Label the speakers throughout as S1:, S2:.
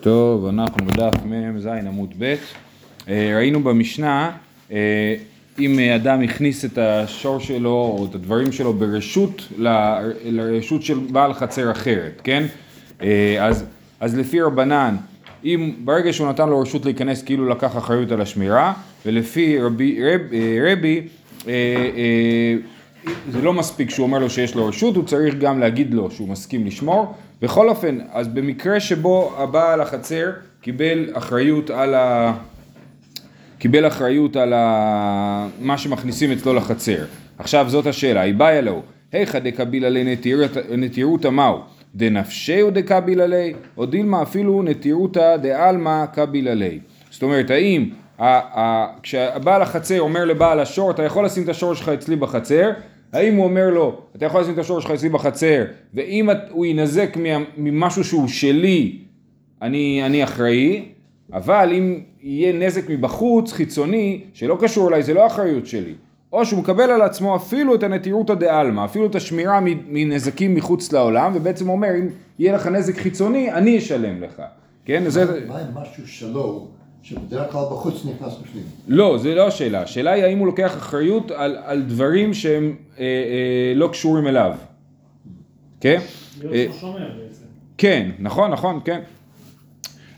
S1: טוב, אנחנו בדף מ"ז עמוד ב', אה, ראינו במשנה אה, אם אדם הכניס את השור שלו או את הדברים שלו ברשות לרשות של בעל חצר אחרת, כן? אה, אז, אז לפי רבנן, אם ברגע שהוא נתן לו רשות להיכנס כאילו לקח אחריות על השמירה, ולפי רבי, רב, רבי זה לא מספיק שהוא אומר לו שיש לו רשות, הוא צריך גם להגיד לו שהוא מסכים לשמור בכל אופן, אז במקרה שבו הבעל החצר קיבל אחריות על ה... קיבל אחריות על ה... מה שמכניסים אצלו לחצר. עכשיו זאת השאלה, היא באה לו, היכא דקבילה לנטירותא מהו? דנפשהו דקבילה לי, או דילמה אפילו נטירותא דעלמא קבילה לי. זאת אומרת, האם כשהבעל החצר אומר לבעל השור, אתה יכול לשים את השור שלך אצלי בחצר, האם הוא אומר לו, אתה יכול לשים את השור שלך אצלי בחצר, ואם הוא ינזק ממשהו שהוא שלי, אני, אני אחראי, אבל אם יהיה נזק מבחוץ, חיצוני, שלא קשור אליי, זה לא אחריות שלי. או שהוא מקבל על עצמו אפילו את הנטירותא דעלמא, אפילו את השמירה מנזקים מחוץ לעולם, ובעצם אומר, אם יהיה לך נזק חיצוני, אני אשלם לך. כן?
S2: זה... מה עם משהו שלו? שבדרך כלל בחוץ נכנס בפנים.
S1: לא, זה לא השאלה. השאלה היא האם הוא לוקח אחריות על, על דברים שהם אה, אה, לא קשורים אליו. כן?
S3: אה,
S1: כן, נכון, נכון, כן.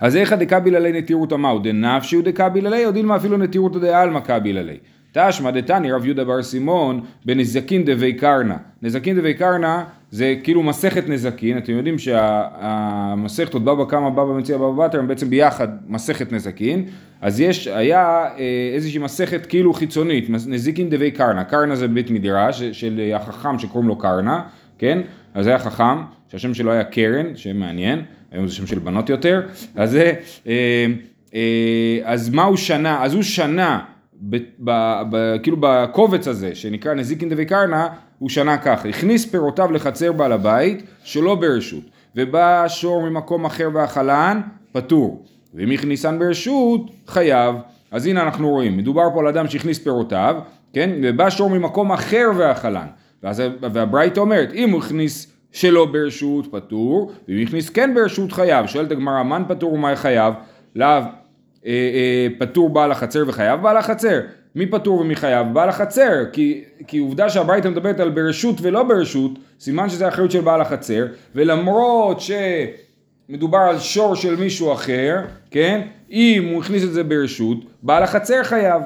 S1: אז איכא דקביל עלי נטירותא מהו? דנפשי הוא דקביל עלי או דילמה אפילו נטירותא דעלמא קביל עלי. תשמע דתני רב יהודה בר סימון בנזקין דבי קרנא. נזקין דבי קרנא זה כאילו מסכת נזקין, אתם יודעים שהמסכת עוד בבא קמא בבא מציע בבא בתר הם בעצם ביחד מסכת נזקין, אז יש, היה אה, איזושהי מסכת כאילו חיצונית, נזיקין דבי קרנא, קרנא זה בית מדרש של החכם שקוראים לו קרנא, כן? אז זה היה חכם, שהשם שלו היה קרן, שם מעניין, היום זה שם של בנות יותר, אז זה, אה, אה, אז מה הוא שנה? אז הוא שנה ב, ב, ב, כאילו בקובץ הזה שנקרא נזיקין דבי קרנא הוא שנה ככה, הכניס פירותיו לחצר בעל הבית שלא ברשות. ובא שור ממקום אחר והחלן פטור. ואם הכניסן ברשות חייב. אז הנה אנחנו רואים מדובר פה על אדם שהכניס פירותיו כן? ובא שור ממקום אחר והחלן. ואז, והברייתא אומרת אם הוא הכניס שלא ברשות פטור. ואם הכניס כן ברשות חייב. שואלת הגמרא מן פטור ומה חייב? לאו פטור בעל החצר וחייב בעל החצר. מי פטור ומי חייב? בעל החצר, כי, כי עובדה שהברייתא מדברת על ברשות ולא ברשות, סימן שזה אחריות של בעל החצר, ולמרות שמדובר על שור של מישהו אחר, כן? אם הוא הכניס את זה ברשות, בעל החצר חייב.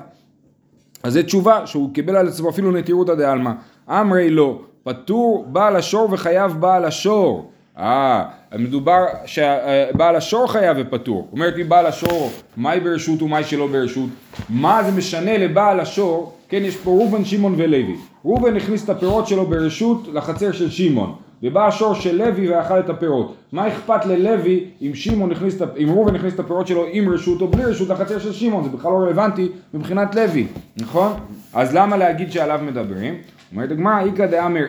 S1: אז זו תשובה שהוא קיבל על עצמו אפילו נטירותא דעלמא. אמרי לא, פטור בעל השור וחייב בעל השור. אה, מדובר שבעל השור חייב ופטור. אומרת לי בעל השור, מהי ברשות ומהי שלא ברשות? מה זה משנה לבעל השור? כן, יש פה ראובן, שמעון ולוי. ראובן הכניס את הפירות שלו ברשות לחצר של שמעון. ובא השור של לוי ואכל את הפירות. מה אכפת ללוי אם שמעון הכניס, אם ראובן הכניס את הפירות שלו עם רשות או בלי רשות לחצר של שמעון? זה בכלל לא רלוונטי מבחינת לוי, נכון? אז למה להגיד שעליו מדברים? אומרת הגמרא, איכא דאמר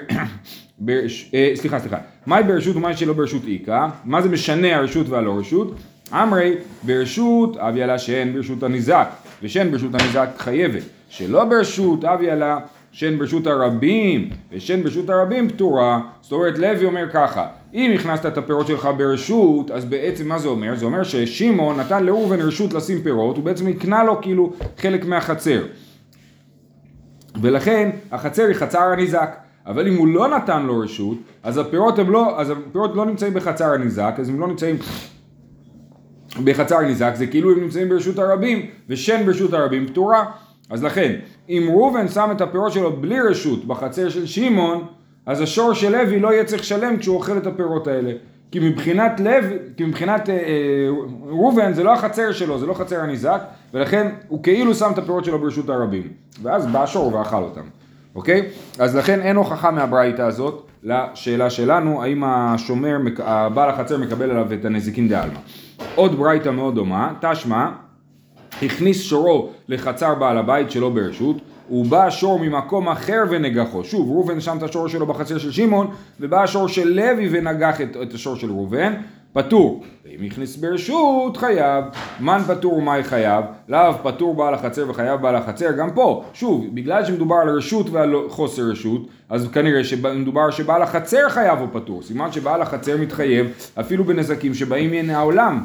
S1: ברש... אה, סליחה, סליחה. מהי ברשות ומהי שלא ברשות איכא? מה זה משנה הרשות והלא רשות? אמרי ברשות אבי עלה שאין ברשות הניזק ושאין ברשות הניזק חייבת שלא ברשות אבי עלה שאין ברשות הרבים ושאין ברשות הרבים פטורה זאת אומרת לוי אומר ככה אם הכנסת את הפירות שלך ברשות אז בעצם מה זה אומר? זה אומר ששמעון נתן לאובן רשות לשים פירות הוא בעצם הקנה לו כאילו חלק מהחצר ולכן החצר היא חצר הניזק אבל אם הוא לא נתן לו רשות, אז הפירות לא, אז הפירות לא נמצאים בחצר הניזק, אז הם לא נמצאים בחצר הניזק, זה כאילו הם נמצאים ברשות הרבים, ושן ברשות הרבים פטורה. אז לכן, אם ראובן שם את הפירות שלו בלי רשות בחצר של שמעון, אז השור של לוי לא יהיה צריך לשלם כשהוא אוכל את הפירות האלה. כי מבחינת לב, כי מבחינת אה, אה, ראובן זה לא החצר שלו, זה לא חצר הניזק, ולכן הוא כאילו שם את הפירות שלו ברשות הרבים. ואז בא השור ואכל אותם. אוקיי? אז לכן אין הוכחה מהברייתא הזאת לשאלה שלנו, האם השומר, הבעל החצר מקבל עליו את הנזיקין דעלמא. עוד ברייתא מאוד דומה, תשמע, הכניס שורו לחצר בעל הבית שלא ברשות, הוא בא שור ממקום אחר ונגחו. שוב, ראובן שם את השור שלו בחצר של שמעון, ובא השור של לוי ונגח את, את השור של ראובן. פטור. ואם הכניס ברשות חייב, מן פטור ומאי חייב, לאו פטור בעל החצר וחייב בעל החצר, גם פה, שוב, בגלל שמדובר על רשות ועל חוסר רשות, אז כנראה שמדובר שבעל החצר חייב או פטור, סימן שבעל החצר מתחייב אפילו בנזקים שבאים מן העולם.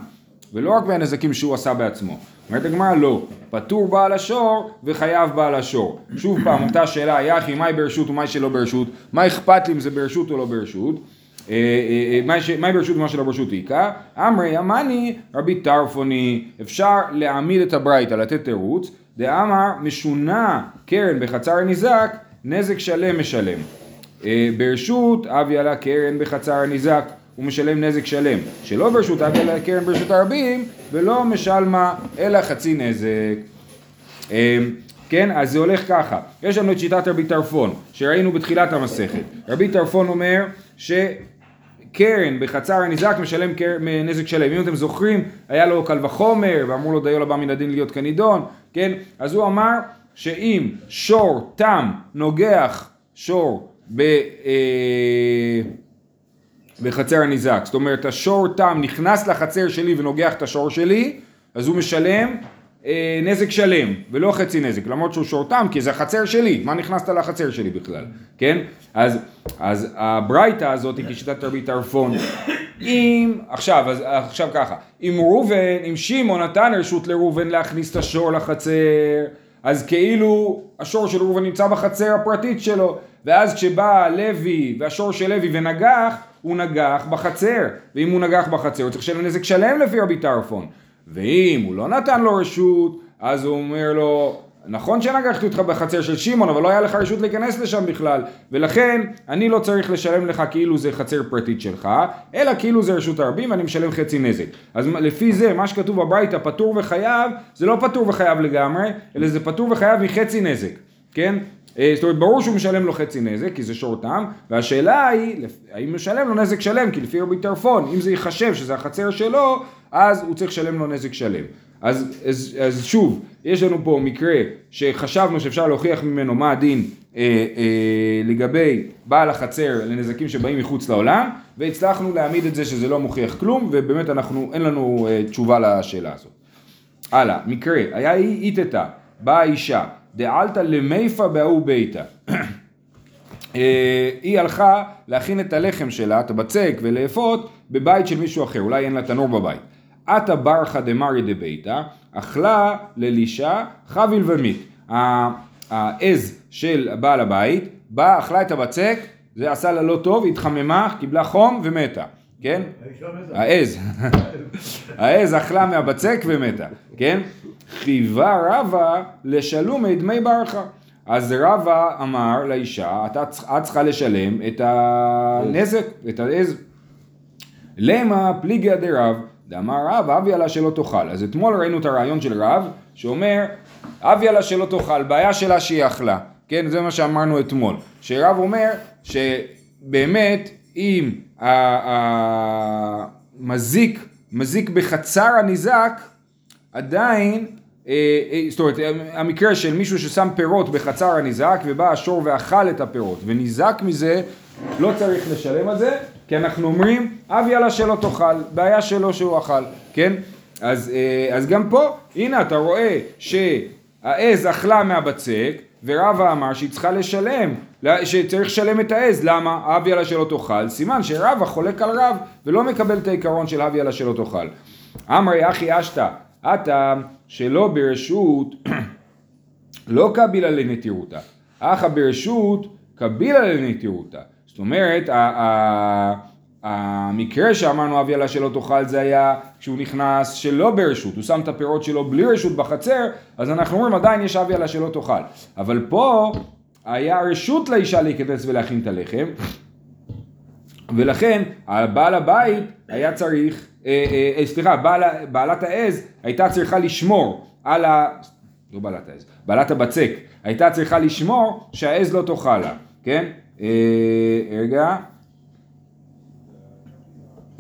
S1: ולא רק מהנזקים שהוא עשה בעצמו. אומרת הגמרא לא, פטור בעל השור וחייב בעל השור. שוב פעם, אותה שאלה, יחי, מהי ברשות ומהי שלא ברשות? מה אכפת לי אם זה ברשות או לא ברשות? אה, אה, אה, מהי ברשות ומה שלא ברשות איכה? אמרי אמני רבי טרפוני, אפשר להעמיד את הברייתא, לתת תירוץ, דאמר משונה קרן בחצר הניזק, נזק שלם משלם. ברשות אבי עלה קרן בחצר הניזק, הוא משלם נזק שלם. שלא ברשות אבי עלה קרן ברשות הרבים, ולא משלמה אלא חצי נזק. כן, אז זה הולך ככה. יש לנו את שיטת רבי טרפון, שראינו בתחילת המסכת. רבי טרפון אומר ש... קרן בחצר הניזק משלם נזק שלם. אם אתם זוכרים, היה לו קל וחומר ואמרו לו דיו לבא מן הדין להיות כנידון, כן? אז הוא אמר שאם שור תם נוגח שור ב, אה, בחצר הניזק, זאת אומרת השור תם נכנס לחצר שלי ונוגח את השור שלי, אז הוא משלם אה, נזק שלם, ולא חצי נזק, למרות שהוא שורתם, כי זה החצר שלי, מה נכנסת לחצר שלי בכלל, כן? אז, אז הברייתא הזאת היא כשיטת רבי טרפון. אם, עכשיו, אז, עכשיו ככה, אם ראובן, אם שמעון נתן רשות לראובן להכניס את השור לחצר, אז כאילו השור של ראובן נמצא בחצר הפרטית שלו, ואז כשבא לוי והשור של לוי ונגח, הוא נגח בחצר, ואם הוא נגח בחצר הוא צריך לשלם נזק שלם לפי רבי טרפון. ואם הוא לא נתן לו רשות, אז הוא אומר לו, נכון שנגחתי אותך בחצר של שמעון, אבל לא היה לך רשות להיכנס לשם בכלל, ולכן אני לא צריך לשלם לך כאילו זה חצר פרטית שלך, אלא כאילו זה רשות הרבים ואני משלם חצי נזק. אז לפי זה, מה שכתוב בברייתא, פטור וחייב, זה לא פטור וחייב לגמרי, אלא זה פטור וחייב מחצי נזק, כן? אה, זאת אומרת, ברור שהוא משלם לו חצי נזק, כי זה שורתם, והשאלה היא, האם משלם לו נזק שלם, כי לפי רבי טרפון, אם זה ייחשב שזה החצר שלו, אז הוא צריך לשלם לו נזק שלם. אז, אז, אז שוב, יש לנו פה מקרה שחשבנו שאפשר להוכיח ממנו מה הדין אה, אה, לגבי בעל החצר לנזקים שבאים מחוץ לעולם, והצלחנו להעמיד את זה שזה לא מוכיח כלום, ובאמת אנחנו, אין לנו אה, תשובה לשאלה הזאת. הלאה, מקרה, היה איתתה, באה אישה, דעלתא למיפה בהוא ביתה. אה, היא הלכה להכין את הלחם שלה, את הבצק ולאפות בבית של מישהו אחר, אולי אין לה תנור בבית. עתה ברכה דמרי דביתא, אכלה ללישה חביל ומית. העז של בעל הבית באה, אכלה את הבצק, זה עשה לה לא טוב, התחממה, קיבלה חום ומתה, כן? העז, העז אכלה מהבצק ומתה, כן? חייבה רבה לשלומי דמי ברכה. אז רבה אמר לאישה, את צריכה לשלם את הנזק, את העז. למה פליגיה דרב, דאמר רב, אבי עלה שלא תאכל. אז אתמול ראינו את הרעיון של רב, שאומר, אבי עלה שלא תאכל, בעיה שלה שהיא אכלה. כן, זה מה שאמרנו אתמול. שרב אומר שבאמת, אם המזיק, מזיק בחצר הניזק, עדיין, אה, אה, זאת אומרת, המקרה של מישהו ששם פירות בחצר הניזק ובא השור ואכל את הפירות וניזק מזה, לא צריך לשלם על זה, כי אנחנו אומרים, אבי עלה שלא תאכל, בעיה שלו שהוא אכל, כן? אז, אה, אז גם פה, הנה אתה רואה שהעז אכלה מהבצק, ורבא אמר שהיא צריכה לשלם, שצריך לשלם את העז, למה? אבי עלה שלא תאכל, סימן שרבא חולק על רב ולא מקבל את העיקרון של אבי עלה שלא תאכל. אמרי אחי אשתא, אתה שלא ברשות, לא קבילה לנטירותה, אחא ברשות קבילה לנטירותה. זאת אומרת, המקרה שאמרנו אבי עלה שלא תאכל זה היה כשהוא נכנס שלא ברשות, הוא שם את הפירות שלו בלי רשות בחצר, אז אנחנו אומרים עדיין יש אבי עלה שלא תאכל. אבל פה היה רשות לאישה להיכנס ולהכין את הלחם, ולכן בעל הבית היה צריך, אה, אה, אה, סליחה, בעל, בעלת העז הייתה צריכה לשמור על ה... לא בעלת העז, בעלת הבצק, הייתה צריכה לשמור שהעז לא תאכל לה, כן? אה, רגע.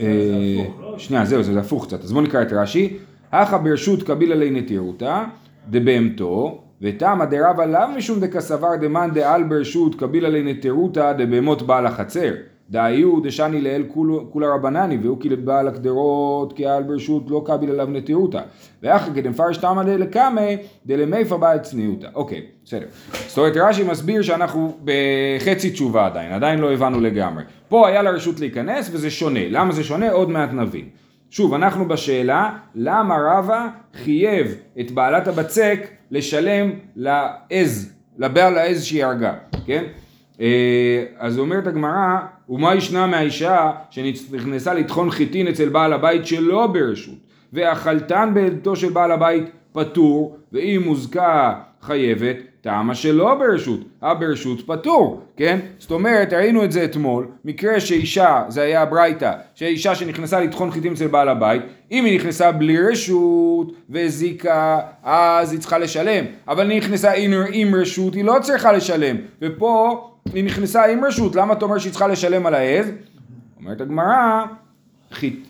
S1: אה, שנייה, זהו, זה הפוך קצת. אז בואו נקרא את רש"י. הכא ברשות קבילה לי נטירותא דבהמתו ותמא דרבא לאו משום דקסבר דמאן דעל ברשות קבילה לי נטירותא דבהמות בעל החצר. דאיו דשני לאל כולה רבנני והוא כאילו בעל הקדרות כעל ברשות לא קביל עליו נטירותא. ואחר כדם פרש תמא דלקמי דלמיפה באה צניעותא אוקיי בסדר. זאת אומרת רש"י מסביר שאנחנו בחצי תשובה עדיין עדיין לא הבנו לגמרי. פה היה לה רשות להיכנס וזה שונה. למה זה שונה? עוד מעט נבין. שוב, אנחנו בשאלה, למה רבא חייב את בעלת הבצק לשלם לעז, לבעל העז שהיא הרגה, כן? אה, אז אומרת הגמרא, ומה ישנה מהאישה שנכנסה לטחון חיטין אצל בעל הבית שלא ברשות, ואכלתן בעדתו של בעל הבית פטור, ואם מוזקה חייבת, טעמה שלא ברשות, הברשות פטור, כן? זאת אומרת, ראינו את זה אתמול, מקרה שאישה, זה היה ברייתא, שאישה שנכנסה לטחון חיטים אצל בעל הבית, אם היא נכנסה בלי רשות והזיקה, אז היא צריכה לשלם, אבל היא נכנסה עם רשות, היא לא צריכה לשלם, ופה היא נכנסה עם רשות, למה אתה אומר שהיא צריכה לשלם על העז? אומרת הגמרא,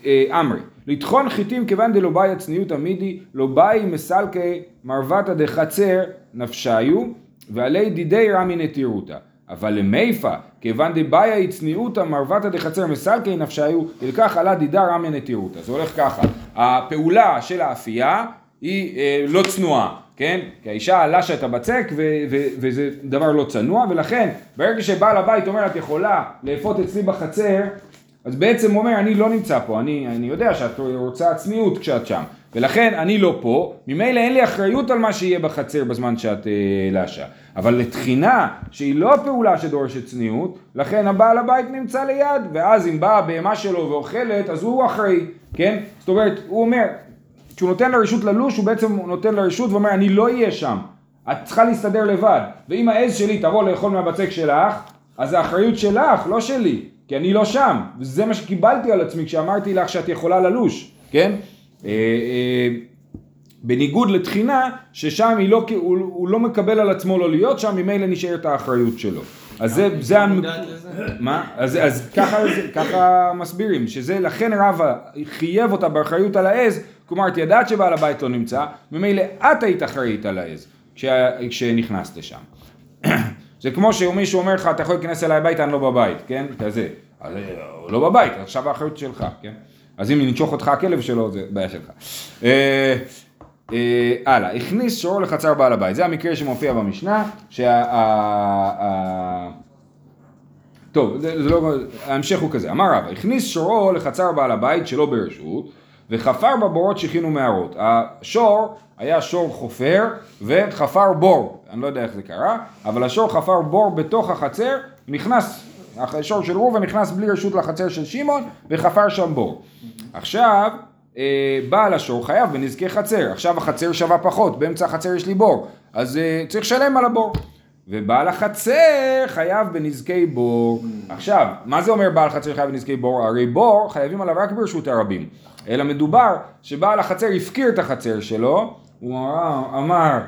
S1: אה, אמרי, לטחון חיטים כיוון דלא באי הצניעות עמידי, לא באי מסלקי מרוותא דחצר נפשיו, ועלי דידי רמי נטירותא. אבל למיפה, כיוון דבעיה צניעותא מרוותא דחצר מסלקי נפשיו, ילקח עלה דידה רמי נטירותא. זה הולך ככה, הפעולה של האפייה היא אה, לא צנועה. כן? כי האישה לשה את הבצק ו- ו- וזה דבר לא צנוע ולכן ברגע שבעל הבית אומר את יכולה לאפות אצלי בחצר אז בעצם הוא אומר אני לא נמצא פה, אני, אני יודע שאת רוצה צניעות כשאת שם ולכן אני לא פה, ממילא אין לי אחריות על מה שיהיה בחצר בזמן שאת אה, לשה אבל לתחינה שהיא לא פעולה שדורשת צניעות לכן הבעל הבית נמצא ליד ואז אם באה הבהמה שלו ואוכלת אז הוא אחראי, כן? זאת אומרת הוא אומר כשהוא נותן לה רשות ללוש, הוא בעצם נותן לה רשות ואומר, אני לא אהיה שם. את צריכה להסתדר לבד. ואם העז שלי תבוא לאכול מהבצק שלך, אז האחריות שלך, לא שלי. כי אני לא שם. וזה מה שקיבלתי על עצמי כשאמרתי לך שאת יכולה ללוש, כן? אה, אה, בניגוד לתחינה, ששם לא, הוא, הוא לא מקבל על עצמו לא להיות שם, ממילא נשארת האחריות שלו. אז זה, זה, מה? אז, אז ככה, ככה מסבירים, שזה לכן רבא חייב אותה באחריות על העז, כלומר את ידעת שבעל הבית לא נמצא, ממילא את היית אחראית על העז כשנכנסת לשם. זה כמו שמישהו אומר לך, אתה יכול להיכנס אליי הביתה, אני לא בבית, כן? כזה. אז הוא לא בבית, עכשיו האחריות שלך, כן? אז אם ננשוך אותך הכלב שלו, זה בעיה שלך. אה, אה, הלאה, הכניס שור לחצר בעל הבית, זה המקרה שמופיע במשנה, שה... טוב, זה, זה לא, ההמשך הוא כזה, אמר רבא, הכניס שורו לחצר בעל הבית שלא ברשות, וחפר בבורות שהכינו מערות. השור היה שור חופר וחפר בור, אני לא יודע איך זה קרה, אבל השור חפר בור בתוך החצר, נכנס, השור של ראובן נכנס בלי רשות לחצר של שמעון וחפר שם בור. עכשיו אה, בעל השור חייב בנזקי חצר, עכשיו החצר שווה פחות, באמצע החצר יש לי בור, אז אה, צריך לשלם על הבור. ובעל החצר חייב בנזקי בור. עכשיו, מה זה אומר בעל חצר חייב בנזקי בור? הרי בור חייבים עליו רק ברשות הרבים. אלא מדובר שבעל החצר הפקיר את החצר שלו, הוא אמר,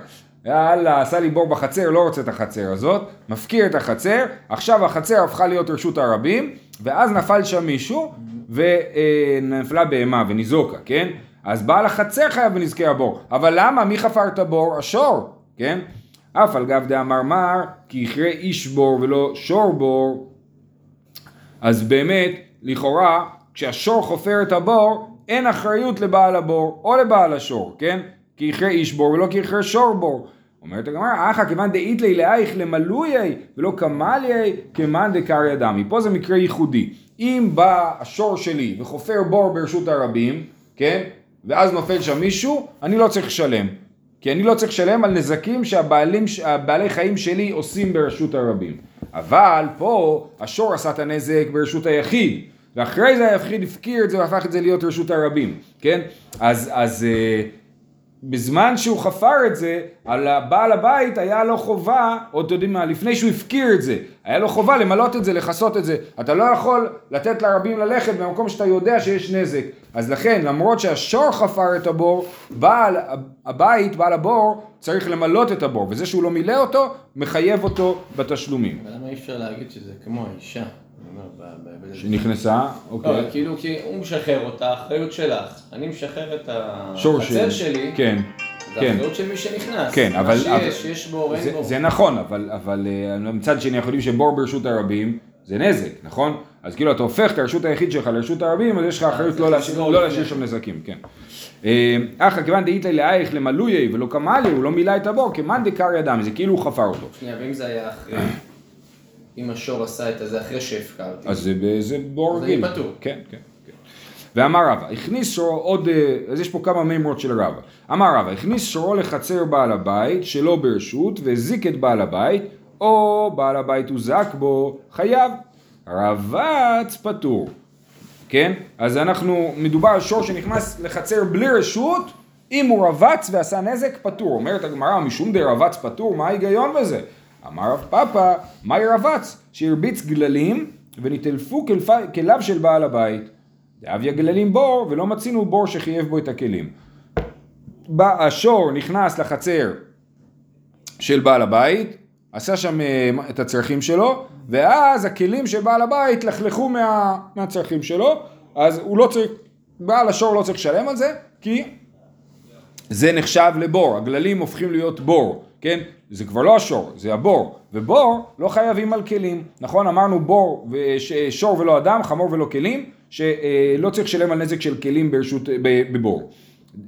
S1: יאללה, עשה לי בור בחצר, לא רוצה את החצר הזאת, מפקיר את החצר, עכשיו החצר הפכה להיות רשות הרבים, ואז נפל שם מישהו, ונפלה בהמה וניזוקה, כן? אז בעל החצר חייב בנזקי הבור, אבל למה? מי חפר את הבור? השור, כן? אף על גב דאמר מר, כי יכרה איש בור ולא שור בור, אז באמת, לכאורה, כשהשור חופר את הבור, אין אחריות לבעל הבור או לבעל השור, כן? כי יכרה איש בור ולא כי יכרה שור בור. אומרת הגמרא, אחא כמאן דאית לי לאייך למלויי ולא כמליי כמאן דקריא דמי. פה זה מקרה ייחודי. אם בא השור שלי וחופר בור ברשות הרבים, כן? ואז נופל שם מישהו, אני לא צריך לשלם. כי אני לא צריך לשלם על נזקים שהבעלי חיים שלי עושים ברשות הרבים. אבל פה השור עשה את הנזק ברשות היחיד. ואחרי זה היחיד הפקיר את זה והפך את זה להיות רשות הרבים, כן? אז, אז uh, בזמן שהוא חפר את זה, על בעל הבית היה לו חובה, עוד אתם יודעים מה, לפני שהוא הפקיר את זה, היה לו חובה למלות את זה, לכסות את זה. אתה לא יכול לתת לרבים ללכת במקום שאתה יודע שיש נזק. אז לכן, למרות שהשור חפר את הבור, בעל הבית, בעל הבור, צריך למלות את הבור, וזה שהוא לא מילא אותו, מחייב אותו בתשלומים.
S3: אבל למה אי אפשר להגיד שזה כמו האישה?
S1: שנכנסה, אוקיי.
S3: לא, כאילו, כי הוא משחרר אותה, האחריות שלך. אני משחרר את החצר שלי.
S1: כן.
S3: זה כן. אחריות של מי שנכנס.
S1: כן, אבל...
S3: מה שיש, יש בור, אין בור.
S1: זה נכון, אבל, אבל אה, מצד שני אנחנו יודעים שבור ברשות הרבים זה נזק, נכון? אז כאילו אתה הופך את הרשות היחיד שלך לרשות הרבים, אז יש לך אה, אחריות לא להשאיר לא שם נזקים, כן. אה, אחא כיוון דאית לאייך למלויי ולא קמאלי, הוא לא מילא את הבור, כמאן דקר ידם, זה כאילו הוא חפר אותו.
S3: שנייה, ואם זה היה אחרי... אם השור עשה את זה אחרי שהפקרתי.
S1: אז זה בור
S3: רגיל. אז אני פטור.
S1: כן, כן. כן. ואמר רבא, הכניס שורו עוד, אה, אז יש פה כמה מימרות של רבא. אמר רבא, הכניס שורו לחצר בעל הבית שלא ברשות והזיק את בעל הבית, או בעל הבית הוזק בו, חייב. רבץ פטור. כן? אז אנחנו, מדובר על שור שנכנס לחצר בלי רשות, אם הוא רבץ ועשה נזק, פטור. אומרת הגמרא, משום די רבץ פטור, מה ההיגיון בזה? אמר רב פאפא, מהי רבץ? שהרביץ גללים ונטלפו כליו של בעל הבית. דאביה גללים בור, ולא מצינו בור שחייב בו את הכלים. השור נכנס לחצר של בעל הבית, עשה שם אה, את הצרכים שלו, ואז הכלים של בעל הבית לכלכו מה, מהצרכים שלו, אז הוא לא צריך, בעל השור לא צריך לשלם על זה, כי זה נחשב לבור, הגללים הופכים להיות בור, כן? זה כבר לא השור, זה הבור, ובור לא חייבים על כלים, נכון? אמרנו בור, שור ולא אדם, חמור ולא כלים, שלא צריך לשלם על נזק של כלים ברשות, בבור.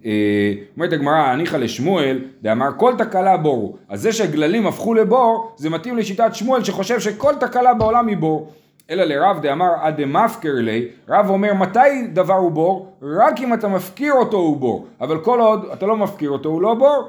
S1: אה, אומרת הגמרא, הניחא לשמואל, דאמר כל תקלה בור. אז זה שהגללים הפכו לבור, זה מתאים לשיטת שמואל שחושב שכל תקלה בעולם היא בור. אלא לרב דאמר עד דמפקר לי, רב אומר מתי דבר הוא בור? רק אם אתה מפקיר אותו הוא בור, אבל כל עוד אתה לא מפקיר אותו הוא לא בור.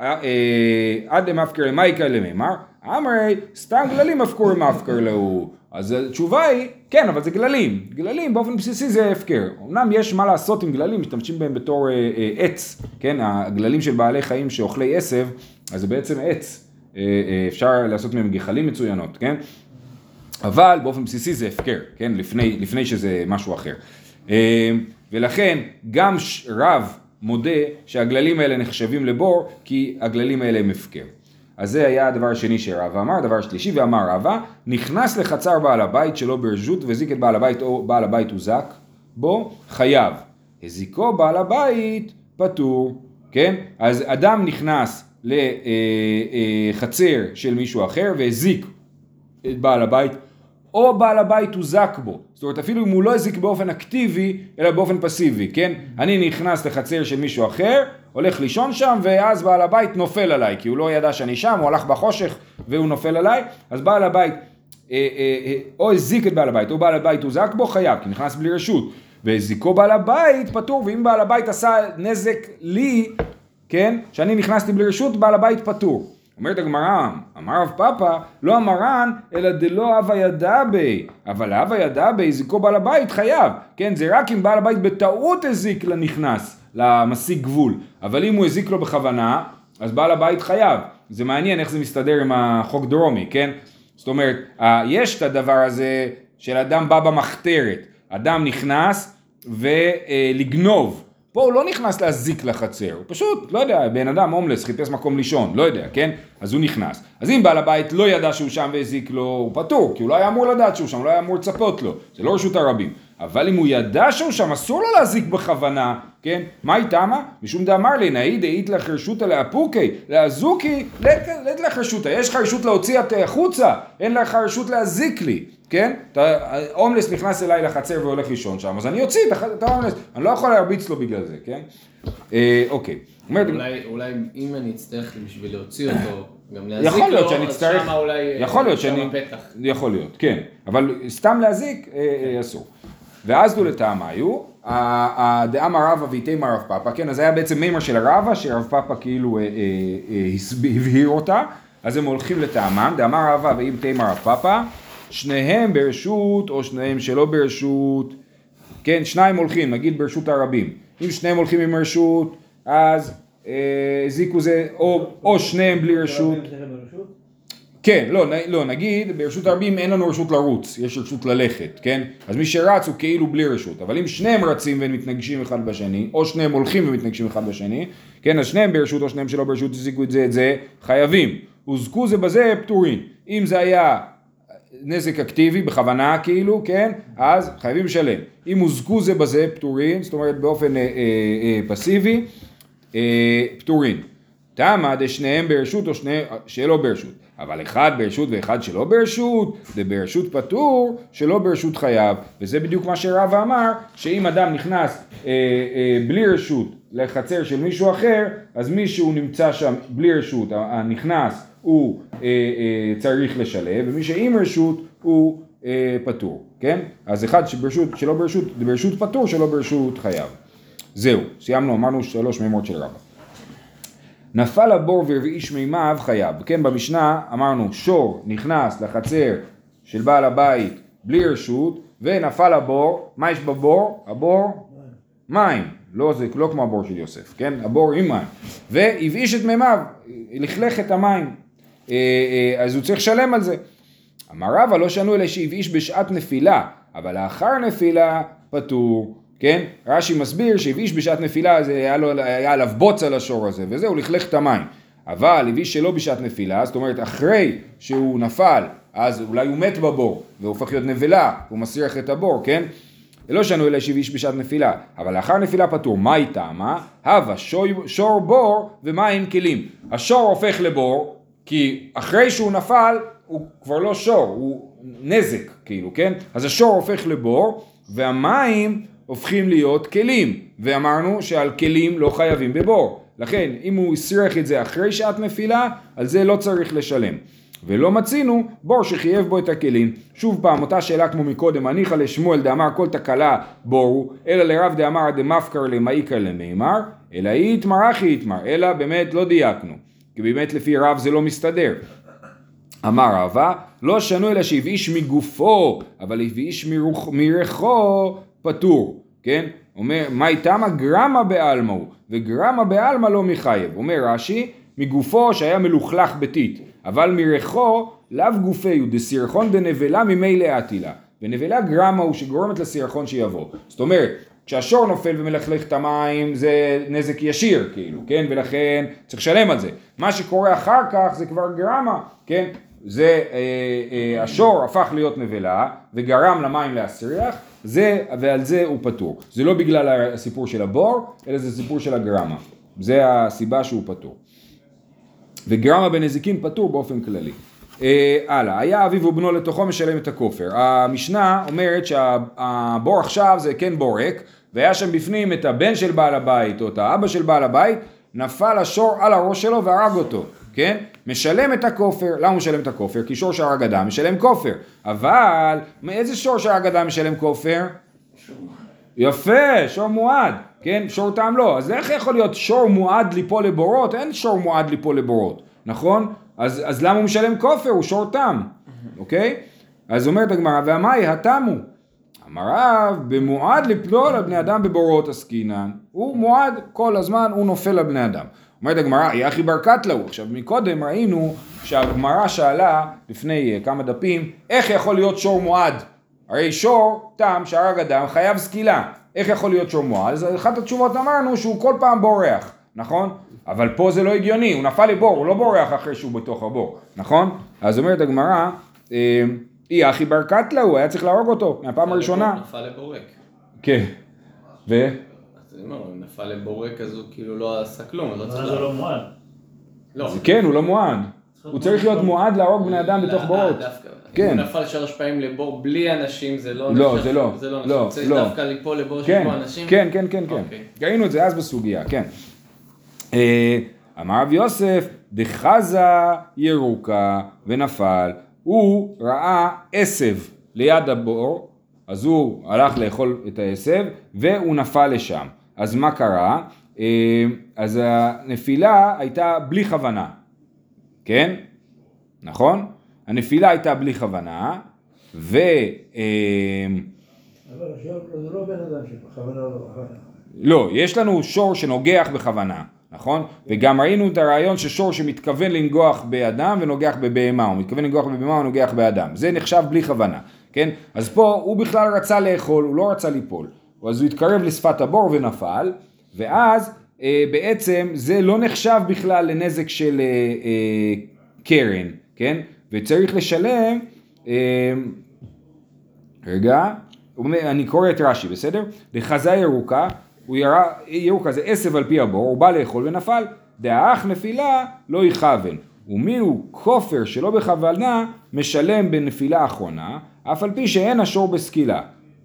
S1: אה, אה, עד דמפקר לי, מה יקרה למימר? אמרי, סתם גללים הפקור מפקר לו. אז התשובה היא, כן, אבל זה גללים. גללים באופן בסיסי זה הפקר. אמנם יש מה לעשות עם גללים, משתמשים בהם בתור אה, אה, עץ, כן, הגללים של בעלי חיים שאוכלי עשב, אז זה בעצם עץ. אה, אה, אפשר לעשות מהם גחלים מצוינות, כן? אבל באופן בסיסי זה הפקר, כן? לפני, לפני שזה משהו אחר. אה, ולכן גם רב מודה שהגללים האלה נחשבים לבור, כי הגללים האלה הם הפקר. אז זה היה הדבר השני שרבא אמר, הדבר השלישי, ואמר רבא, נכנס לחצר בעל הבית שלא ברשות והזיק את בעל הבית או בעל הבית הוזק בו, חייב. הזיקו בעל הבית, פטור, כן? אז אדם נכנס לחצר אה, אה, של מישהו אחר והזיק את בעל הבית, או בעל הבית הוזק בו. זאת אומרת, אפילו אם הוא לא הזיק באופן אקטיבי, אלא באופן פסיבי, כן? אני נכנס לחצר של מישהו אחר, הולך לישון שם, ואז בעל הבית נופל עליי, כי הוא לא ידע שאני שם, הוא הלך בחושך והוא נופל עליי, אז בעל הבית אה, אה, אה, או הזיק את בעל הבית, או בעל הבית הוזק בו, חייב, כי נכנס בלי רשות. והזיקו בעל הבית פטור, ואם בעל הבית עשה נזק לי, כן, שאני נכנסתי בלי רשות, בעל הבית פטור. אומרת הגמרא, אמר רב פאפא, לא המרן, אלא דלא הווה ידע בי, אבל הווה ידע בי, זיקו בעל הבית חייב, כן, זה רק אם בעל הבית בטעות הזיק לנכנס, למסיג גבול, אבל אם הוא הזיק לו בכוונה, אז בעל הבית חייב, זה מעניין איך זה מסתדר עם החוק דרומי, כן, זאת אומרת, יש את הדבר הזה של אדם בא במחתרת, אדם נכנס ולגנוב, פה הוא לא נכנס להזיק לחצר, הוא פשוט, לא יודע, בן אדם הומלס, חיפש מקום לישון, לא יודע, כן? אז הוא נכנס. אז אם בעל הבית לא ידע שהוא שם והזיק לו, הוא פטור, כי הוא לא היה אמור לדעת שהוא שם, הוא לא היה אמור לצפות לו, זה לא רשות הרבים. אבל אם הוא ידע שהוא שם, אסור לו להזיק בכוונה, כן? מה איתמה? משום דאמר לי, נאי דאית לך רשותא לאפוקי, לאזוקי, לית לך רשותא. יש לך רשות להוציא את החוצה, אין לך רשות להזיק לי, כן? הומלס נכנס אליי לחצר והולך לישון שם, אז אני אוציא את ההומלס, אני לא יכול להרביץ לו בגלל זה, כן? אה, אוקיי.
S3: אולי, אולי אם אני אצטרך בשביל להוציא אותו, גם להזיק
S1: יכול להיות לו, שאני אצטרך, יכול להיות שאני, יכול להיות, כן, אבל סתם להזיק אה, אה, אסור. ואז דו לטעמיו, הדאמר רבא ואיתמר רב פאפא, כן, אז היה בעצם מימר של הרבא, שרב פאפא כאילו אה, אה, אה, הבהיר אותה, אז הם הולכים לטעמם, דאמר רבא ואם תמר רב פאפא, שניהם ברשות או שניהם שלא ברשות, כן, שניים הולכים, נגיד ברשות הרבים, אם שניהם הולכים עם רשות, אז הזיקו זה, או שניהם בלי רשות. כן, לא, לא, נגיד ברשות הרבים אין לנו רשות לרוץ, יש רשות ללכת, כן? אז מי שרץ הוא כאילו בלי רשות, אבל אם שניהם רצים ומתנגשים אחד בשני, או שניהם הולכים ומתנגשים אחד בשני, כן, אז שניהם ברשות או שניהם שלא ברשות הזיקו את זה את זה, חייבים. הוזקו זה בזה פטורים. אם זה היה נזק אקטיבי, בכוונה כאילו, כן? אז חייבים לשלם. אם הוזקו זה בזה פטורים, זאת אומרת באופן אה, אה, אה, פסיבי, אה, פטורים. תמה דשניהם ברשות או שניהם שלא ברשות. אבל אחד ברשות ואחד שלא ברשות, זה ברשות פטור, שלא ברשות חייב. וזה בדיוק מה שרב אמר, שאם אדם נכנס אה, אה, בלי רשות לחצר של מישהו אחר, אז מישהו נמצא שם בלי רשות, הנכנס הוא אה, אה, צריך לשלם, ומי שעם רשות הוא אה, פטור, כן? אז אחד שברשות, שלא ברשות, ברשות פטור, שלא ברשות חייב. זהו, סיימנו, אמרנו שלוש מימות של רבא. נפל הבור והרעיש מימיו חייב. כן, במשנה אמרנו שור נכנס לחצר של בעל הבית בלי רשות ונפל הבור, מה יש בבור? הבור? מים. לא, זה לא כמו הבור של יוסף, כן? הבור עם מים. והבאיש את מימיו, לכלך את המים. אה, אה, אז הוא צריך לשלם על זה. אמר רבא לא שנו אלא שהבאיש בשעת נפילה, אבל לאחר נפילה פטור. כן? רש"י מסביר שהבאיש בשעת נפילה, זה היה, לו, היה עליו בוץ על השור הזה, וזהו, לכלך את המים. אבל הבאיש שלא בשעת נפילה, זאת אומרת אחרי שהוא נפל, אז אולי הוא מת בבור, והוא הופך להיות נבלה, הוא מסריח את הבור, כן? לא שנו אלא שהבאיש בשעת נפילה, אבל לאחר נפילה פטור, מה היא טעמה? הווה שור בור ומים כלים. השור הופך לבור, כי אחרי שהוא נפל, הוא כבר לא שור, הוא נזק, כאילו, כן? אז השור הופך לבור, והמים הופכים להיות כלים, ואמרנו שעל כלים לא חייבים בבור. לכן, אם הוא הסריח את זה אחרי שעת נפילה, על זה לא צריך לשלם. ולא מצינו בור שחייב בו את הכלים. שוב פעם, אותה שאלה כמו מקודם, הניחא לשמואל דאמר כל תקלה בורו, אלא לרב דאמר דמפקר למאיקר למימר, אלא היא יתמר אחי יתמר, אלא באמת לא דייקנו. כי באמת לפי רב זה לא מסתדר. אמר רבא, לא שנו אלא שהבאיש מגופו, אבל הבאיש מריחו פטור, כן? אומר, מאי תמה גרמה בעלמא הוא, וגרמה בעלמא לא מחייב. אומר רש"י, מגופו שהיה מלוכלך בטיט, אבל מריחו לאו גופי הוא דסירחון דנבלה ממילא אטילה. ונבלה גרמה הוא שגורמת לסירחון שיבוא. זאת אומרת, כשהשור נופל ומלכלך את המים זה נזק ישיר כאילו, כן? ולכן צריך לשלם על זה. מה שקורה אחר כך זה כבר גרמה, כן? זה אה, אה, השור הפך להיות נבלה וגרם למים להסריח זה, ועל זה הוא פטור. זה לא בגלל הסיפור של הבור, אלא זה סיפור של הגרמה. זה הסיבה שהוא פטור. וגרמה בנזיקין פטור באופן כללי. אה, הלאה, היה אביו ובנו לתוכו משלם את הכופר. המשנה אומרת שהבור עכשיו זה כן בור ריק, והיה שם בפנים את הבן של בעל הבית או את האבא של בעל הבית, נפל השור על הראש שלו והרג אותו. כן? משלם את הכופר, למה הוא משלם את הכופר? כי שור שהרג אדם משלם כופר, אבל מאיזה שור שהרג אדם משלם כופר? יפה, שור מועד, כן? שור טעם לא, אז איך יכול להיות שור מועד ליפול לבורות? אין שור מועד ליפול לבורות, נכון? אז, אז למה הוא משלם כופר? הוא שור טעם, אוקיי? אז אומרת הגמרא, והמאי התמו. אמר רב, במועד ליפול על בני אדם בבורות עסקינן. הוא מועד כל הזמן, הוא נופל על בני אדם. אומרת הגמרא, יחי בר קטלהו. עכשיו מקודם ראינו שהגמרא שאלה לפני uh, כמה דפים, איך יכול להיות שור מועד? הרי שור, תם שהרג אדם, חייב סקילה. איך יכול להיות שור מועד? אז אחת התשובות אמרנו שהוא כל פעם בורח, נכון? אבל פה זה לא הגיוני, הוא נפל לבור, הוא לא בורח אחרי שהוא בתוך הבור, נכון? אז אומרת הגמרא, אה, אי אחי בר קטלה, הוא היה צריך להרוג אותו מהפעם הראשונה.
S3: נפל לבורק.
S1: כן. ו?
S3: הוא נפל לבורק אז הוא כאילו לא עשה כלום, לא צריך...
S4: זה לא מועד.
S3: לא.
S1: כן, הוא לא מועד. הוא צריך להיות מועד להרוג בני אדם בתוך בורות. כן.
S3: הוא נפל שלוש פעמים לבור בלי אנשים, זה לא
S1: לא, זה לא.
S3: זה לא
S1: לא,
S3: צריך
S1: לא.
S3: דווקא ליפול לבור
S1: כן,
S3: שיש בו אנשים?
S1: כן, כן, כן, כן.
S3: אוקיי.
S1: ראינו את זה אז בסוגיה, כן. אה, אמר רב יוסף, דחזה ירוקה ונפל, הוא ראה עשב ליד הבור, אז הוא הלך לאכול את העשב והוא נפל לשם. אז מה קרה? אה, אז הנפילה הייתה בלי כוונה, כן? נכון? הנפילה הייתה בלי כוונה, ו... אה,
S4: אבל עכשיו זה לא בן אדם שבכוונה או לא בכוונה.
S1: לא, יש לנו שור שנוגח בכוונה, נכון? וגם ראינו את הרעיון ששור שמתכוון לנגוח באדם ונוגח בבהמה, הוא מתכוון לנגוח בבהמה ונוגח באדם. זה נחשב בלי כוונה, כן? אז פה הוא בכלל רצה לאכול, הוא לא רצה ליפול. אז הוא התקרב לשפת הבור ונפל, ואז אה, בעצם זה לא נחשב בכלל לנזק של אה, אה, קרן, כן? וצריך לשלם, אה, רגע, אני קורא את רש"י, בסדר? לחזה ירוקה, הוא ירה, ירוקה זה עשב על פי הבור, הוא בא לאכול ונפל. דאח נפילה לא יכוון. ומי הוא כופר שלא בכוונה משלם בנפילה אחרונה, אף על פי שאין השור בסקילה.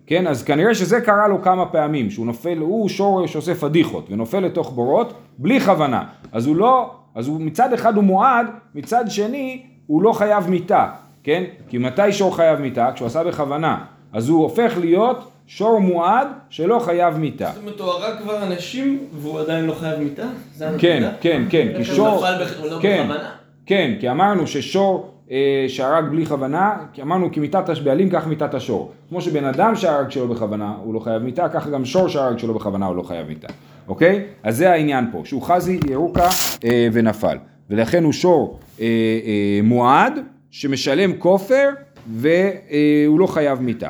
S1: כן, אז כנראה שזה קרה לו כמה פעמים, שהוא נופל, הוא שור שעושה פדיחות, ונופל לתוך בורות בלי כוונה. אז הוא לא, אז הוא מצד אחד הוא מועד, מצד שני הוא לא חייב מיתה, כן? כי מתי שור חייב מיתה? כשהוא עשה בכוונה. אז הוא הופך להיות שור מועד שלא חייב מיתה.
S3: זאת אומרת, הוא הרג כבר אנשים והוא עדיין לא חייב מיתה?
S1: כן? כן, כן, כי שור...
S3: נפל הוא לא
S1: כן,
S3: בכוונה?
S1: כן, כי אמרנו ששור שהרג בלי כוונה, כי אמרנו כי מיתת הבעלים כך מיתת השור. כמו שבן אדם שהרג שלא בכוונה הוא לא חייב מיתה, ככה גם שור שהרג שלא בכוונה הוא לא חייב מיתה. אוקיי? אז זה העניין פה, שהוא חזי ירוקה אה, ונפל. ולכן הוא שור אה, אה, מועד שמשלם כופר והוא לא חייב מיתה.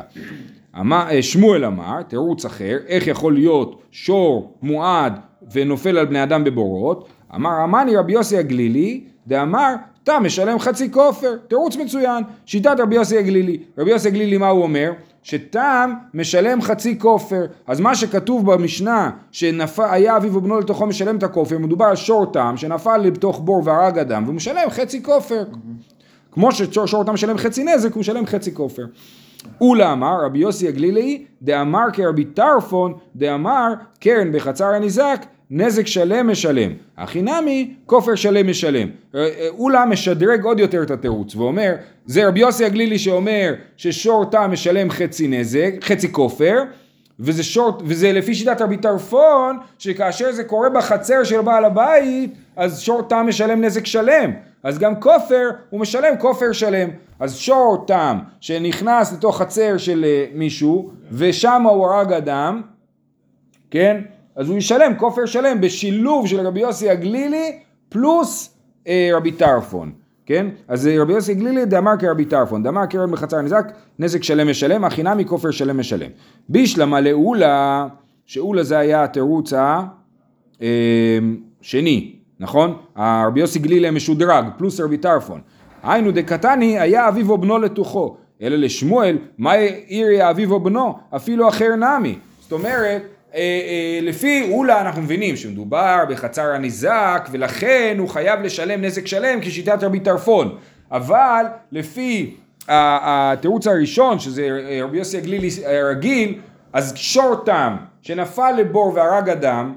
S1: אה, שמואל אמר, תירוץ אחר, איך יכול להיות שור מועד ונופל על בני אדם בבורות? אמר אמני רבי יוסי הגלילי, דאמר, אתה משלם חצי כופר, תירוץ מצוין, שיטת רבי יוסי הגלילי. רבי יוסי הגלילי מה הוא אומר? שתם משלם חצי כופר. אז מה שכתוב במשנה, שהיה אביו ובנו לתוכו משלם את הכופר, מדובר על שור תם שנפל לתוך בור והרג אדם, והוא משלם חצי כופר. כמו ששור תם משלם חצי נזק, הוא משלם חצי כופר. אולה אמר רבי יוסי הגלילי, דאמר כרבי טרפון, דאמר קרן בחצר הניזק, נזק שלם משלם. הכי נמי, כופר שלם משלם. אולה משדרג עוד יותר את התירוץ, ואומר, זה רבי יוסי הגלילי שאומר ששור תם משלם חצי נזק, חצי כופר, וזה, שור, וזה לפי שיטת רבי טרפון, שכאשר זה קורה בחצר של בעל הבית, אז שור תם משלם נזק שלם. אז גם כופר, הוא משלם כופר שלם. אז שור תם שנכנס לתוך חצר של אה, מישהו, ושם הוא הרג אדם, כן? אז הוא ישלם כופר שלם בשילוב של רבי יוסי הגלילי פלוס אה, רבי טרפון. כן? אז אה, רבי יוסי גלילי דאמר כרבי טרפון, דאמר קרן בחצר נזק, נזק שלם משלם, הכי נמי כופר שלם משלם. בישלמה לאולה, שאולה זה היה התירוץ השני, נכון? הרבי יוסי גלילי משודרג, פלוס רבי טרפון. היינו דקתני היה אביו או בנו לתוכו, אלא לשמואל, מה עירי אביו או בנו? אפילו אחר נמי. זאת אומרת, אה, אה, לפי אולה אנחנו מבינים שמדובר בחצר הניזק ולכן הוא חייב לשלם נזק שלם כשיטת רבי טרפון. אבל לפי התירוץ הראשון שזה רבי יוסי הגלילי הרגיל אז שור תם שנפל לבור והרג אדם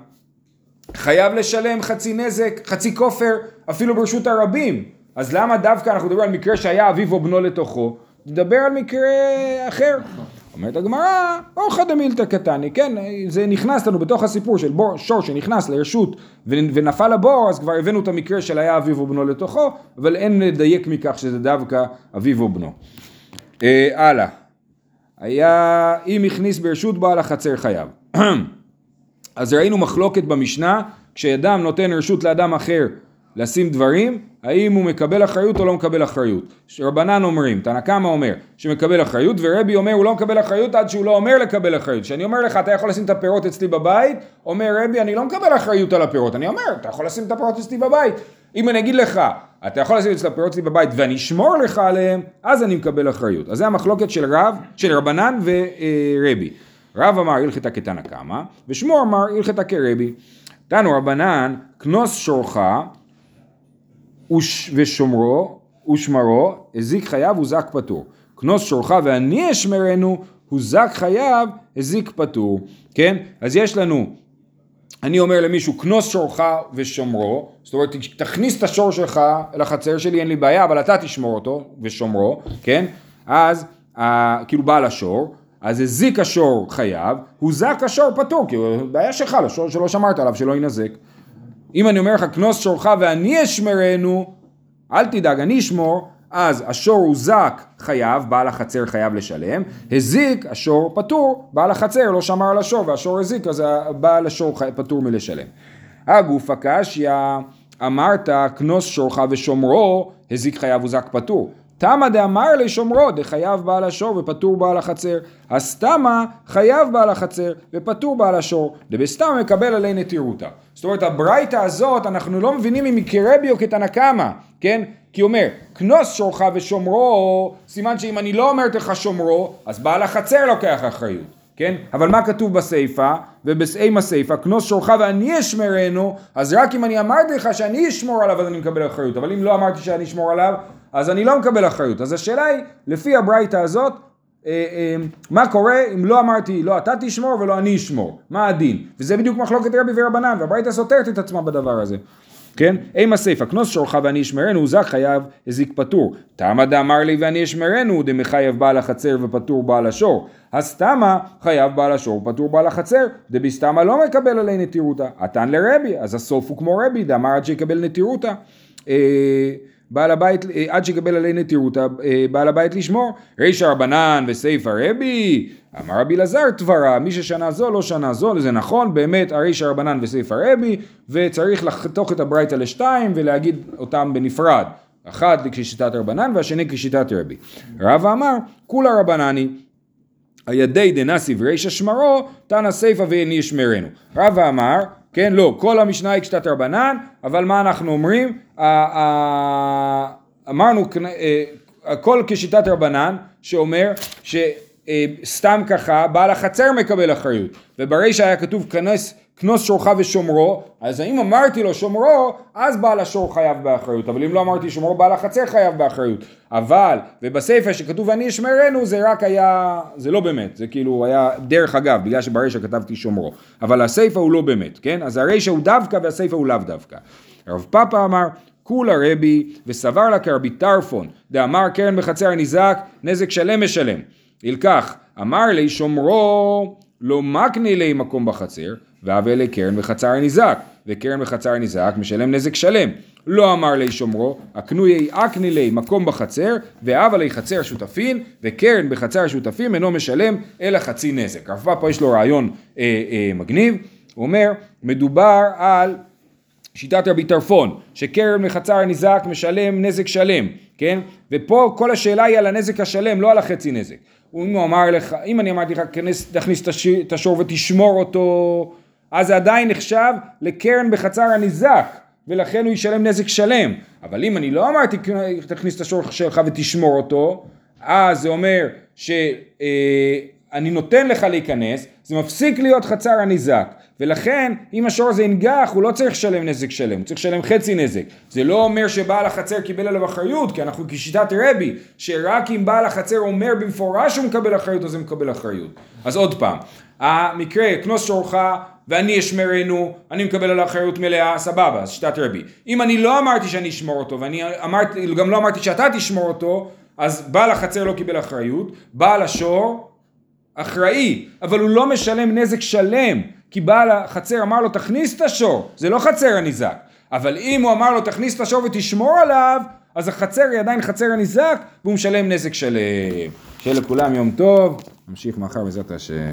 S1: חייב לשלם חצי נזק, חצי כופר אפילו ברשות הרבים. אז למה דווקא אנחנו מדברים על מקרה שהיה אביו או בנו לתוכו? נדבר על מקרה אחר אומרת הגמרא, אורחא דמילתא קטני, כן, זה נכנס לנו בתוך הסיפור של בור, שור שנכנס לרשות ונפל לבור, אז כבר הבאנו את המקרה של היה אביו ובנו לתוכו, אבל אין לדייק מכך שזה דווקא אביו ובנו. אה, הלאה, היה, אם הכניס ברשות בעל החצר חייב. אז ראינו מחלוקת במשנה, כשאדם נותן רשות לאדם אחר לשים דברים, האם הוא מקבל אחריות או לא מקבל אחריות. רבנן אומרים, תנא קמא אומר שמקבל אחריות, ורבי אומר הוא לא מקבל אחריות עד שהוא לא אומר לקבל אחריות. כשאני אומר לך אתה יכול לשים את הפירות אצלי בבית, אומר רבי אני לא מקבל אחריות על הפירות, אני אומר אתה יכול לשים את הפירות אצלי בבית. אם אני אגיד לך אתה יכול לשים את הפירות אצלי בבית ואני אשמור לך עליהם, אז אני מקבל אחריות. אז זה המחלוקת של רב, של רבנן ורבי. רב אמר הלכתא כתנא קמא, ושמואל אמר הלכתא כרבי. תנו רבנן, כנוס שורך וש, ושומרו ושמרו, הזיק חייו הוזק פטור. כנוס שורך ואני אשמרנו, הוזק חייו, הזיק פטור. כן? אז יש לנו, אני אומר למישהו, כנוס שורך ושומרו, זאת אומרת, תכניס את השור שלך לחצר שלי, אין לי בעיה, אבל אתה תשמור אותו ושומרו, כן? אז, אה, כאילו בעל השור, אז הזיק השור חייב, הוזק השור פטור, כי בעיה שלך, לשור שלא שמרת עליו, שלא ינזק. אם אני אומר לך כנוס שורך ואני אשמרנו, אל תדאג, אני אשמור, אז השור הוזק חייב, בעל החצר חייב לשלם, הזיק השור פטור, בעל החצר לא שמר על השור והשור הזיק, אז בעל השור פטור מלשלם. הגוף הקשיא, אמרת כנוס שורך ושומרו, הזיק חייב הוזק פטור. תמה דאמר לשומרו, דחייב בעל השור ופטור בעל החצר. הסתמה חייב בעל החצר ופטור בעל השור, דבסתמה מקבל עלי נטירותא. זאת אומרת הברייתא הזאת אנחנו לא מבינים אם היא כרבי או כתנא קמא, כן? כי אומר, כנוס שורך ושומרו, סימן שאם אני לא אומרת לך שומרו, אז בעל החצר לוקח אחריות, כן? אבל מה כתוב בסיפא? ובסעים הסיפא, כנוס שורך ואני אשמרנו, אז רק אם אני אמרתי לך שאני אשמור עליו אז אני מקבל אחריות, אבל אם לא אמרתי שאני אשמור עליו, אז אני לא מקבל אחריות. אז השאלה היא, לפי הברייתא הזאת, אה, אה, מה קורה אם לא אמרתי לא אתה תשמור ולא אני אשמור, מה הדין? וזה בדיוק מחלוקת רבי ורבנן, והברייתא סותרת את עצמה בדבר הזה. כן? אימה סיפה, כנוס שורך ואני אשמרנו, זך חייב הזיק פטור. תמה דאמר לי ואני אשמרנו, דמחייב בעל החצר ופטור בעל השור. הסתמה חייב בעל השור ופטור בעל החצר, דבסתמה לא מקבל עלי נטירותא. עתן לרבי, אז הסוף הוא כמו רבי, דאמר עד שיקבל נטירותא. בעל הבית, אה, עד שיקבל עלי נטירותא, אה, בעל הבית לשמור. רישא רבנן וסיפא רבי, אמר רבי אלעזר דברה, מי ששנה זו לא שנה זו, זה נכון, באמת הרישא רבנן וסיפא רבי, וצריך לחתוך את הברייתא לשתיים ולהגיד אותם בנפרד. אחד כשיטת רבנן והשני כשיטת רבי. רבא אמר, כולה רבנני, הידי דנאסי ורישא שמרו, תנא סיפא ואיני אשמרנו. רבא אמר, כן, לא, כל המשנה היא כשיטת רבנן, אבל מה אנחנו אומרים? אמרנו, אה, הכל כשיטת רבנן, שאומר שסתם ככה בעל החצר מקבל אחריות, וברישא היה כתוב כנס, כנוס שורך ושומרו, אז אם אמרתי לו שומרו, אז בעל השור חייב באחריות, אבל אם לא אמרתי שומרו, בעל החצר חייב באחריות. אבל, ובסיפא שכתוב אני אשמרנו, זה רק היה, זה לא באמת, זה כאילו היה דרך אגב, בגלל שברישא כתבתי שומרו. אבל הסיפא הוא לא באמת, כן? אז הרישא הוא דווקא והסיפא הוא לאו דווקא. רב פאפא אמר, כולה רבי וסבר לה כרבי טרפון, דאמר קרן בחצר הנזק, נזק שלם משלם. ילקח, אמר לי שומרו לא מקני לי מקום בחצר, והווה לי קרן בחצר הנזק, וקרן בחצר הנזק משלם נזק שלם. לא אמר לי שומרו, הקנויי אקני לי מקום בחצר, והווה לי חצר שותפין, וקרן בחצר שותפים אינו משלם אלא חצי נזק. הרב פאפה יש לו רעיון אה, אה, מגניב, הוא אומר, מדובר על שיטת רבי טרפון, שקרן מחצר הנזק משלם נזק שלם, כן? ופה כל השאלה היא על הנזק השלם, לא על החצי נזק. אם הוא אמר לך, אם אני אמרתי לך, תכניס את השור ותשמור אותו, אז זה עדיין נחשב לקרן בחצר הנזק, ולכן הוא ישלם נזק שלם. אבל אם אני לא אמרתי, תכניס את השור שלך ותשמור אותו, אז זה אומר שאני נותן לך להיכנס, זה מפסיק להיות חצר הנזק. ולכן אם השור הזה ינגח הוא לא צריך לשלם נזק שלם, הוא צריך לשלם חצי נזק. זה לא אומר שבעל החצר קיבל עליו אחריות, כי אנחנו כשיטת רבי, שרק אם בעל החצר אומר במפורש שהוא מקבל אחריות אז הוא מקבל אחריות. אז עוד פעם, המקרה, כנוס שורך ואני אשמרנו, אני מקבל על האחריות מלאה, סבבה, אז שיטת רבי. אם אני לא אמרתי שאני אשמור אותו, ואני אמרתי, גם לא אמרתי שאתה תשמור אותו, אז בעל החצר לא קיבל אחריות, בעל השור אחראי, אבל הוא לא משלם נזק שלם. כי בעל החצר אמר לו תכניס את השור, זה לא חצר הניזק. אבל אם הוא אמר לו תכניס את השור ותשמור עליו, אז החצר היא עדיין חצר הניזק והוא משלם נזק שלם. שיהיה לכולם יום טוב, נמשיך מחר בעזרת השם.